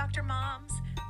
Dr. Moms.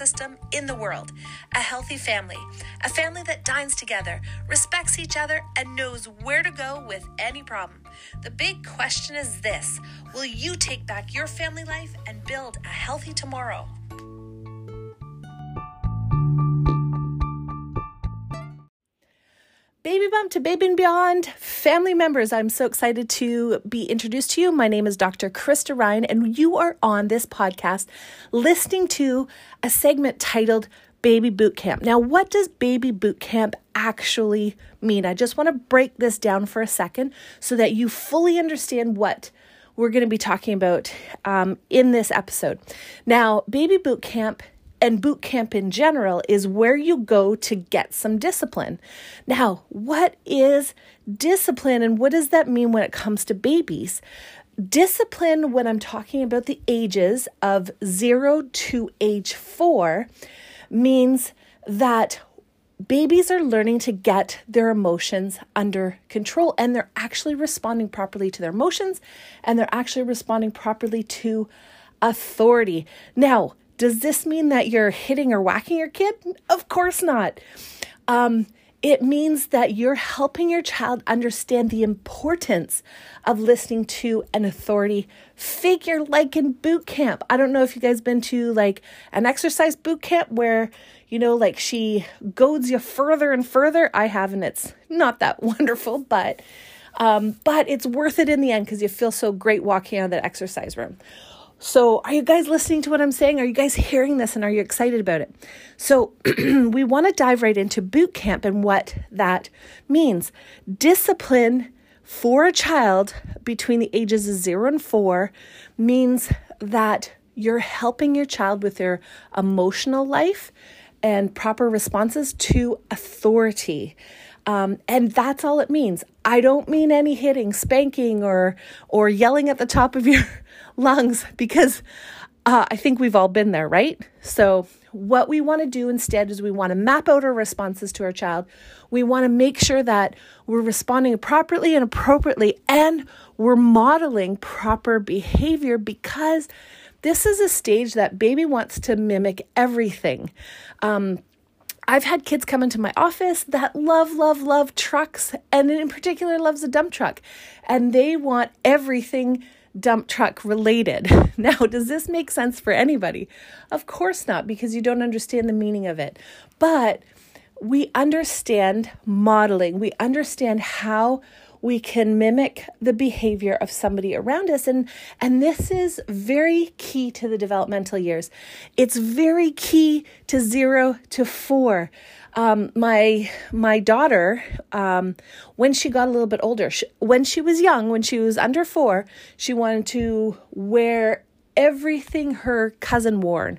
system in the world. A healthy family, a family that dines together, respects each other, and knows where to go with any problem. The big question is this Will you take back your family life and build a healthy tomorrow? Baby Bump to Baby and Beyond family members, I'm so excited to be introduced to you. My name is Dr. Krista Ryan, and you are on this podcast listening to a segment titled Baby Boot Camp. Now, what does Baby Boot Camp actually mean? I just want to break this down for a second so that you fully understand what we're going to be talking about um, in this episode. Now, Baby Boot Camp and boot camp in general is where you go to get some discipline. Now, what is discipline and what does that mean when it comes to babies? Discipline, when I'm talking about the ages of zero to age four, means that babies are learning to get their emotions under control and they're actually responding properly to their emotions and they're actually responding properly to authority. Now, does this mean that you're hitting or whacking your kid? Of course not. Um, it means that you're helping your child understand the importance of listening to an authority figure like in boot camp. I don't know if you guys been to like an exercise boot camp where, you know, like she goads you further and further. I haven't. It's not that wonderful, but um, but it's worth it in the end because you feel so great walking out of that exercise room. So, are you guys listening to what I'm saying? Are you guys hearing this and are you excited about it? So, we want to dive right into boot camp and what that means. Discipline for a child between the ages of zero and four means that you're helping your child with their emotional life and proper responses to authority. Um, and that's all it means. I don't mean any hitting, spanking, or or yelling at the top of your lungs because uh, I think we've all been there, right? So, what we want to do instead is we want to map out our responses to our child. We want to make sure that we're responding properly and appropriately, and we're modeling proper behavior because this is a stage that baby wants to mimic everything. Um, I've had kids come into my office that love, love, love trucks, and in particular loves a dump truck, and they want everything dump truck related. Now, does this make sense for anybody? Of course not, because you don't understand the meaning of it. But we understand modeling, we understand how we can mimic the behavior of somebody around us and and this is very key to the developmental years it's very key to 0 to 4 um, my my daughter um, when she got a little bit older she, when she was young when she was under four she wanted to wear everything her cousin wore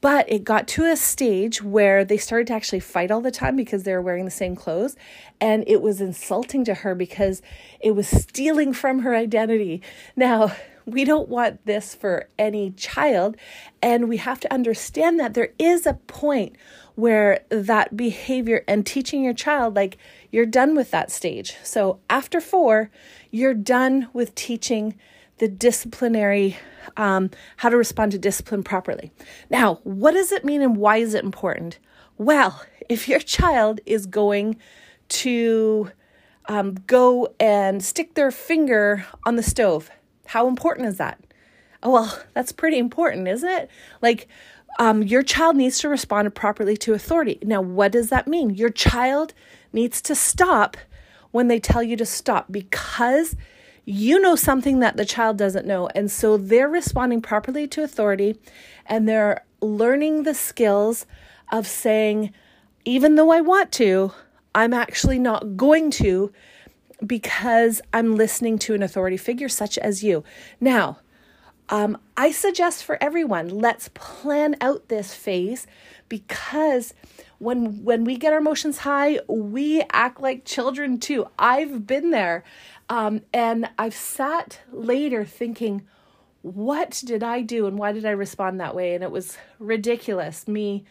but it got to a stage where they started to actually fight all the time because they were wearing the same clothes. And it was insulting to her because it was stealing from her identity. Now, we don't want this for any child. And we have to understand that there is a point where that behavior and teaching your child, like you're done with that stage. So after four, you're done with teaching the disciplinary, um, how to respond to discipline properly. Now, what does it mean and why is it important? Well, if your child is going to um, go and stick their finger on the stove, how important is that? Oh, well, that's pretty important, isn't it? Like, um, your child needs to respond properly to authority. Now, what does that mean? Your child needs to stop when they tell you to stop because you know something that the child doesn't know. And so they're responding properly to authority and they're learning the skills of saying, even though I want to, I'm actually not going to because I'm listening to an authority figure such as you. Now, Um, I suggest for everyone, let's plan out this phase because when when we get our emotions high, we act like children too. I've been there, um, and I've sat later thinking, what did I do and why did I respond that way? And it was ridiculous, me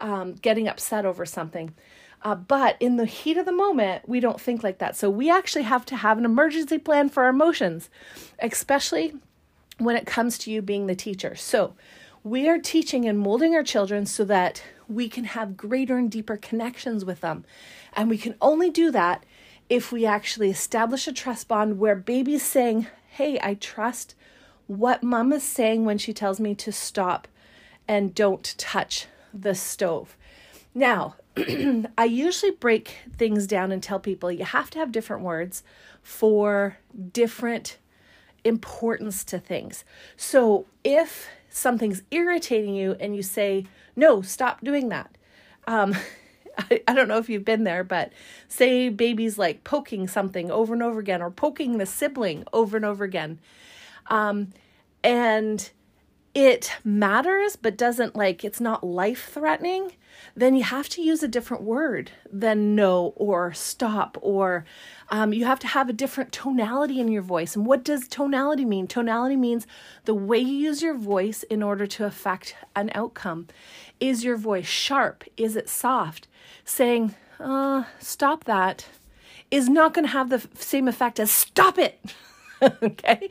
um, getting upset over something. Uh, but in the heat of the moment, we don't think like that. So we actually have to have an emergency plan for our emotions, especially when it comes to you being the teacher. So we are teaching and molding our children so that we can have greater and deeper connections with them. And we can only do that if we actually establish a trust bond where baby's saying, Hey, I trust what mom is saying when she tells me to stop and don't touch the stove. Now, I usually break things down and tell people you have to have different words for different importance to things. So if something's irritating you and you say, no, stop doing that. Um, I, I don't know if you've been there, but say baby's like poking something over and over again or poking the sibling over and over again. Um, and it matters but doesn't like it's not life threatening then you have to use a different word than no or stop or um, you have to have a different tonality in your voice. And what does tonality mean? Tonality means the way you use your voice in order to affect an outcome. Is your voice sharp? Is it soft? Saying uh, stop that is not going to have the same effect as stop it okay.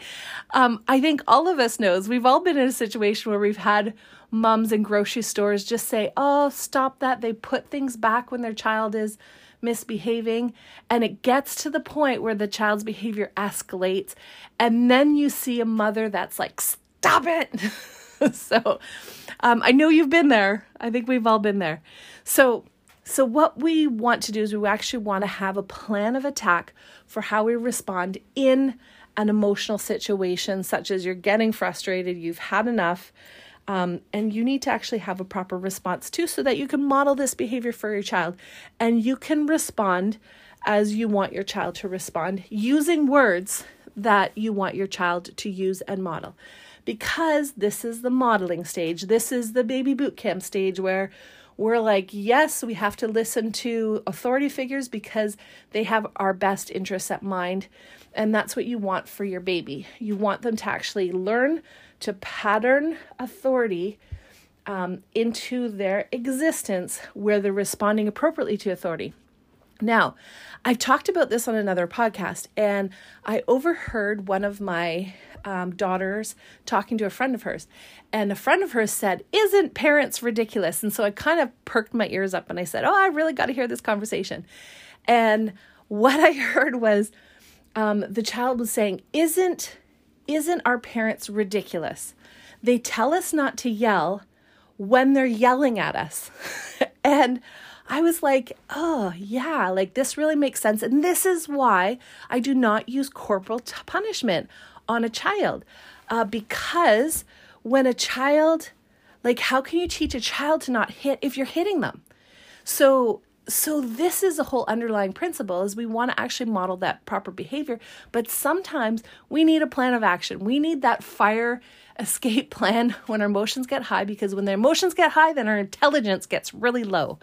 Um, I think all of us knows we've all been in a situation where we've had moms in grocery stores just say, "Oh, stop that." They put things back when their child is misbehaving and it gets to the point where the child's behavior escalates and then you see a mother that's like, "Stop it." so, um, I know you've been there. I think we've all been there. So, so what we want to do is we actually want to have a plan of attack for how we respond in an emotional situation, such as you're getting frustrated, you've had enough, um, and you need to actually have a proper response too, so that you can model this behavior for your child and you can respond as you want your child to respond using words that you want your child to use and model. Because this is the modeling stage, this is the baby boot camp stage where we're like, yes, we have to listen to authority figures because they have our best interests at mind. And that's what you want for your baby. You want them to actually learn to pattern authority um, into their existence where they're responding appropriately to authority. Now, I've talked about this on another podcast, and I overheard one of my um, daughters talking to a friend of hers, and a friend of hers said, Isn't parents ridiculous? And so I kind of perked my ears up and I said, Oh, I really got to hear this conversation. And what I heard was, um, the child was saying, "Isn't isn't our parents ridiculous? They tell us not to yell when they're yelling at us," and I was like, "Oh yeah, like this really makes sense." And this is why I do not use corporal t- punishment on a child, uh, because when a child, like, how can you teach a child to not hit if you're hitting them? So so this is a whole underlying principle is we want to actually model that proper behavior but sometimes we need a plan of action we need that fire escape plan when our emotions get high because when the emotions get high then our intelligence gets really low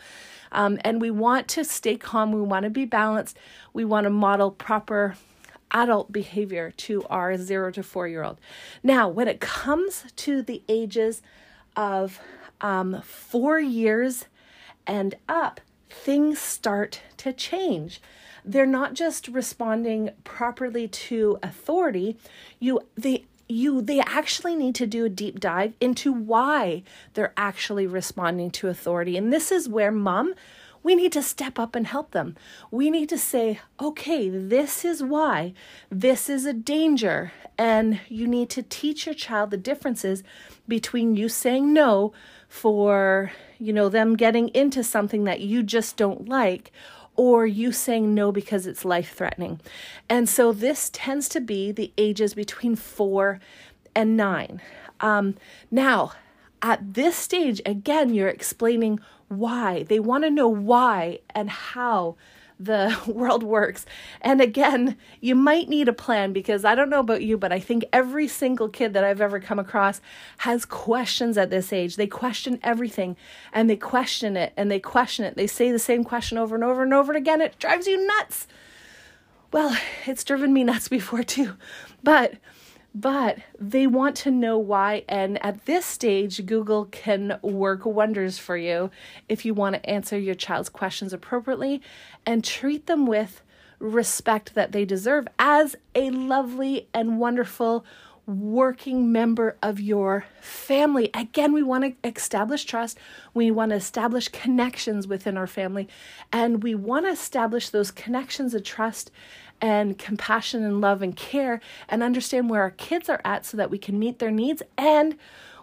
um, and we want to stay calm we want to be balanced we want to model proper adult behavior to our zero to four year old now when it comes to the ages of um, four years and up things start to change. They're not just responding properly to authority. You they you they actually need to do a deep dive into why they're actually responding to authority. And this is where mom we need to step up and help them. We need to say, okay, this is why. This is a danger. And you need to teach your child the differences between you saying no for, you know, them getting into something that you just don't like or you saying no because it's life threatening. And so this tends to be the ages between four and nine. Um, now, at this stage, again, you're explaining why. They want to know why and how the world works. And again, you might need a plan because I don't know about you, but I think every single kid that I've ever come across has questions at this age. They question everything and they question it and they question it. They say the same question over and over and over again. It drives you nuts. Well, it's driven me nuts before too. But but they want to know why. And at this stage, Google can work wonders for you if you want to answer your child's questions appropriately and treat them with respect that they deserve as a lovely and wonderful working member of your family. Again, we want to establish trust. We want to establish connections within our family. And we want to establish those connections of trust and compassion and love and care and understand where our kids are at so that we can meet their needs and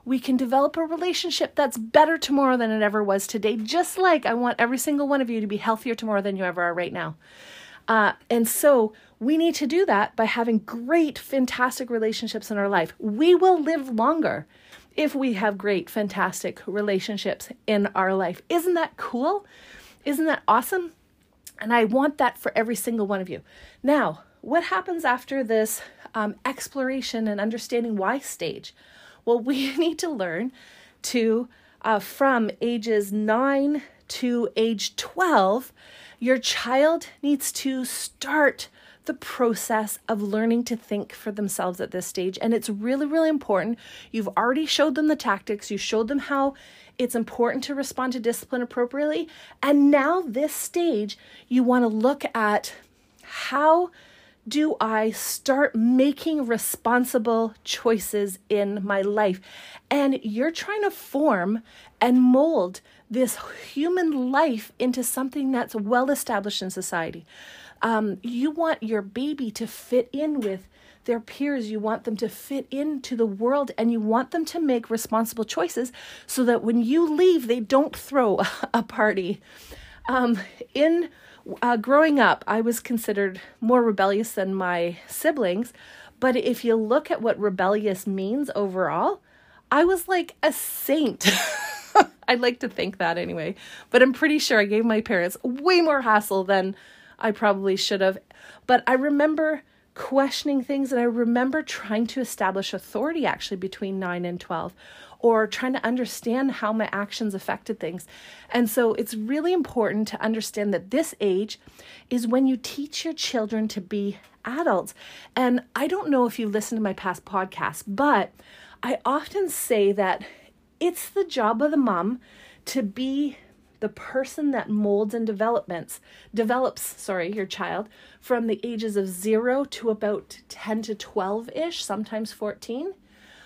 we can develop a relationship that's better tomorrow than it ever was today. Just like I want every single one of you to be healthier tomorrow than you ever are right now. Uh, and so we need to do that by having great, fantastic relationships in our life. We will live longer if we have great, fantastic relationships in our life. Isn't that cool? Isn't that awesome? And I want that for every single one of you. Now, what happens after this um, exploration and understanding why stage? Well, we need to learn to, uh, from ages 9 to age 12, your child needs to start the process of learning to think for themselves at this stage. And it's really, really important. You've already showed them the tactics, you showed them how it's important to respond to discipline appropriately. And now, this stage, you want to look at how do I start making responsible choices in my life? And you're trying to form and mold this human life into something that's well established in society. Um, you want your baby to fit in with their peers. You want them to fit into the world and you want them to make responsible choices so that when you leave, they don't throw a party. Um, in uh, growing up, I was considered more rebellious than my siblings. But if you look at what rebellious means overall, I was like a saint. I'd like to think that anyway. But I'm pretty sure I gave my parents way more hassle than I probably should have. But I remember questioning things and I remember trying to establish authority actually between 9 and 12 or trying to understand how my actions affected things. And so it's really important to understand that this age is when you teach your children to be adults. And I don't know if you listen to my past podcasts, but I often say that it's the job of the mom to be the person that molds and developments develops sorry your child from the ages of 0 to about 10 to 12ish sometimes 14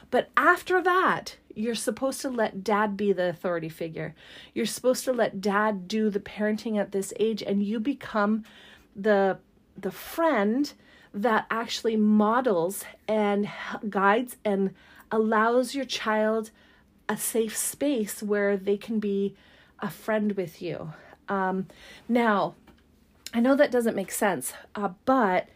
but after that you're supposed to let dad be the authority figure. You're supposed to let dad do the parenting at this age and you become the the friend that actually models and guides and allows your child a safe space where they can be a friend with you. Um, now, I know that doesn't make sense, uh, but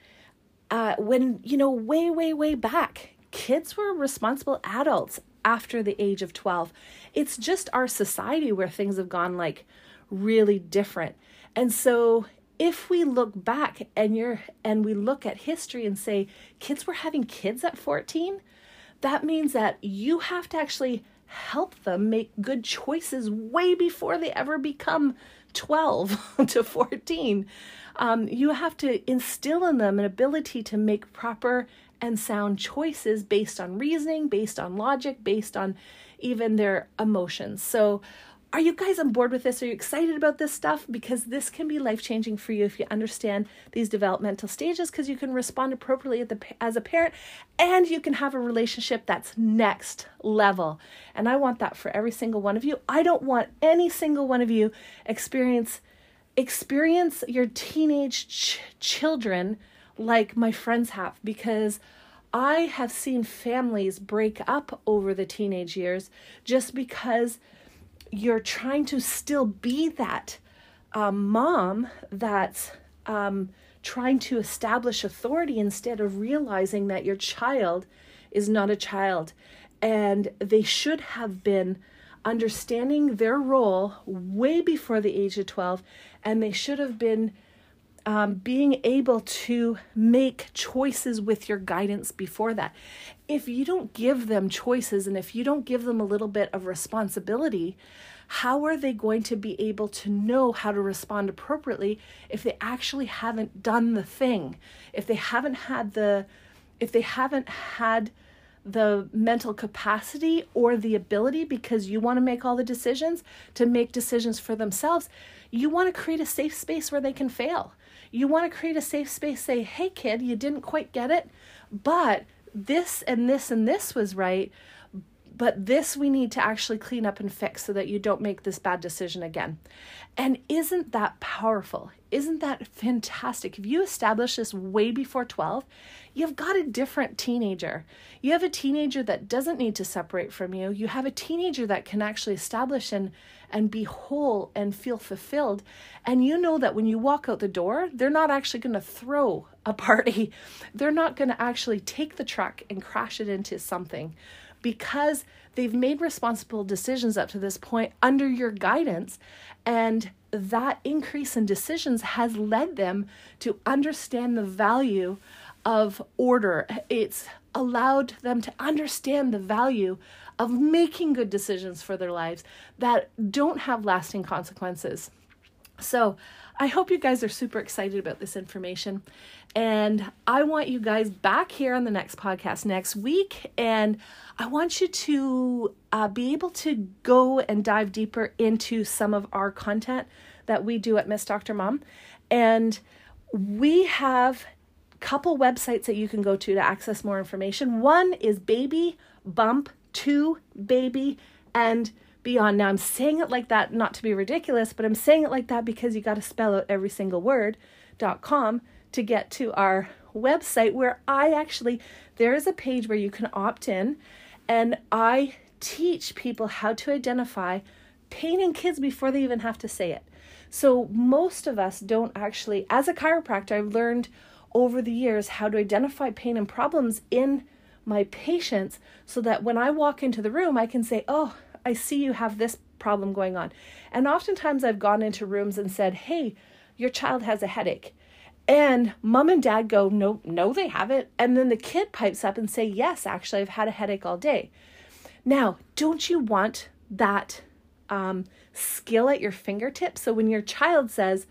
uh, when, you know, way, way, way back, kids were responsible adults after the age of 12. It's just our society where things have gone like really different. And so if we look back and you're and we look at history and say kids were having kids at 14, that means that you have to actually help them make good choices way before they ever become 12 to 14. Um, you have to instill in them an ability to make proper and sound choices based on reasoning, based on logic, based on even their emotions. So, are you guys on board with this? Are you excited about this stuff? Because this can be life changing for you if you understand these developmental stages, because you can respond appropriately the, as a parent and you can have a relationship that's next level. And I want that for every single one of you. I don't want any single one of you experience experience your teenage ch- children like my friends have because I have seen families break up over the teenage years just because you're trying to still be that um, mom that's um, trying to establish authority instead of realizing that your child is not a child. And they should have been understanding their role way before the age of 12 and they should have been um, being able to make choices with your guidance before that. If you don't give them choices and if you don't give them a little bit of responsibility, how are they going to be able to know how to respond appropriately if they actually haven't done the thing? If they haven't had the if they haven't had the mental capacity or the ability because you want to make all the decisions to make decisions for themselves, you want to create a safe space where they can fail. You want to create a safe space, say, hey, kid, you didn't quite get it, but this and this and this was right. But this we need to actually clean up and fix so that you don't make this bad decision again. And isn't that powerful? Isn't that fantastic? If you establish this way before 12, you've got a different teenager. You have a teenager that doesn't need to separate from you. You have a teenager that can actually establish and and be whole and feel fulfilled. And you know that when you walk out the door, they're not actually going to throw a party. They're not going to actually take the truck and crash it into something because they've made responsible decisions up to this point under your guidance and that increase in decisions has led them to understand the value of order. It's allowed them to understand the value of making good decisions for their lives that don't have lasting consequences. So, I hope you guys are super excited about this information. And I want you guys back here on the next podcast next week. And I want you to uh, be able to go and dive deeper into some of our content that we do at Miss Dr. Mom. And we have a couple websites that you can go to to access more information. One is Baby Bump 2 Baby and Beyond. Now I'm saying it like that not to be ridiculous, but I'm saying it like that because you got to spell out every single word. dot com to get to our website where I actually there is a page where you can opt in and I teach people how to identify pain in kids before they even have to say it. So most of us don't actually as a chiropractor I've learned over the years how to identify pain and problems in my patients so that when I walk into the room I can say, "Oh, I see you have this problem going on." And oftentimes I've gone into rooms and said, "Hey, your child has a headache." And mom and dad go, no, no, they haven't. And then the kid pipes up and say, yes, actually, I've had a headache all day. Now, don't you want that um, skill at your fingertips? So when your child says,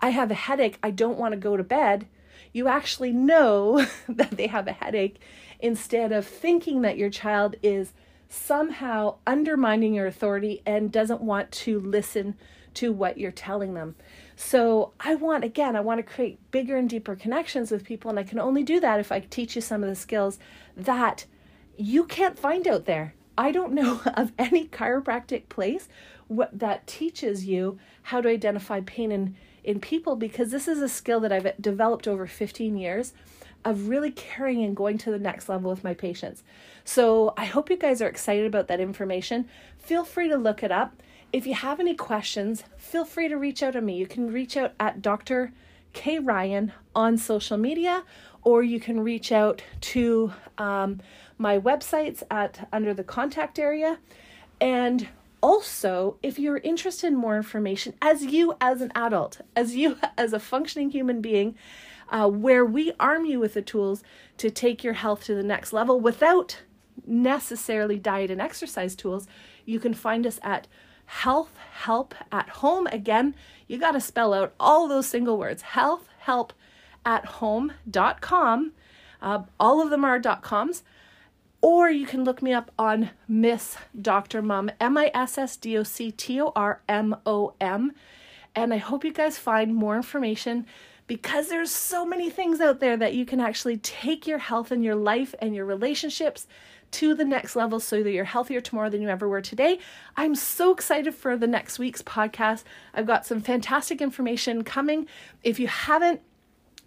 I have a headache, I don't want to go to bed, you actually know that they have a headache instead of thinking that your child is somehow undermining your authority and doesn't want to listen to what you're telling them. So I want, again, I want to create bigger and deeper connections with people. And I can only do that if I teach you some of the skills that you can't find out there. I don't know of any chiropractic place what, that teaches you how to identify pain in, in people because this is a skill that I've developed over 15 years of really caring and going to the next level with my patients. So I hope you guys are excited about that information. Feel free to look it up. If you have any questions, feel free to reach out to me. You can reach out at Dr. K. Ryan on social media, or you can reach out to um, my websites at under the contact area. And also, if you're interested in more information, as you as an adult, as you as a functioning human being, uh, where we arm you with the tools to take your health to the next level without necessarily diet and exercise tools, you can find us at health help at home. Again, you got to spell out all those single words health help at home.com. Uh, all of them are dot coms. Or you can look me up on Miss Dr. Mom, M I S S D O C T O R M O M. And I hope you guys find more information because there's so many things out there that you can actually take your health and your life and your relationships to the next level so that you're healthier tomorrow than you ever were today. I'm so excited for the next week's podcast. I've got some fantastic information coming. If you haven't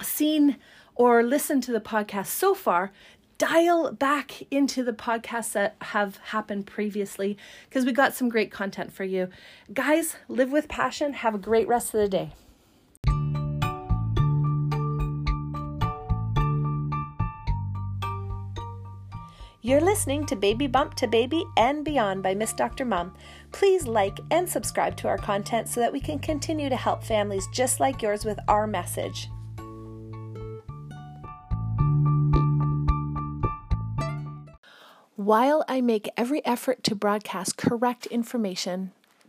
seen or listened to the podcast so far, dial back into the podcasts that have happened previously because we got some great content for you. Guys, live with passion. Have a great rest of the day. You're listening to Baby Bump to Baby and Beyond by Miss Dr. Mom. Please like and subscribe to our content so that we can continue to help families just like yours with our message. While I make every effort to broadcast correct information,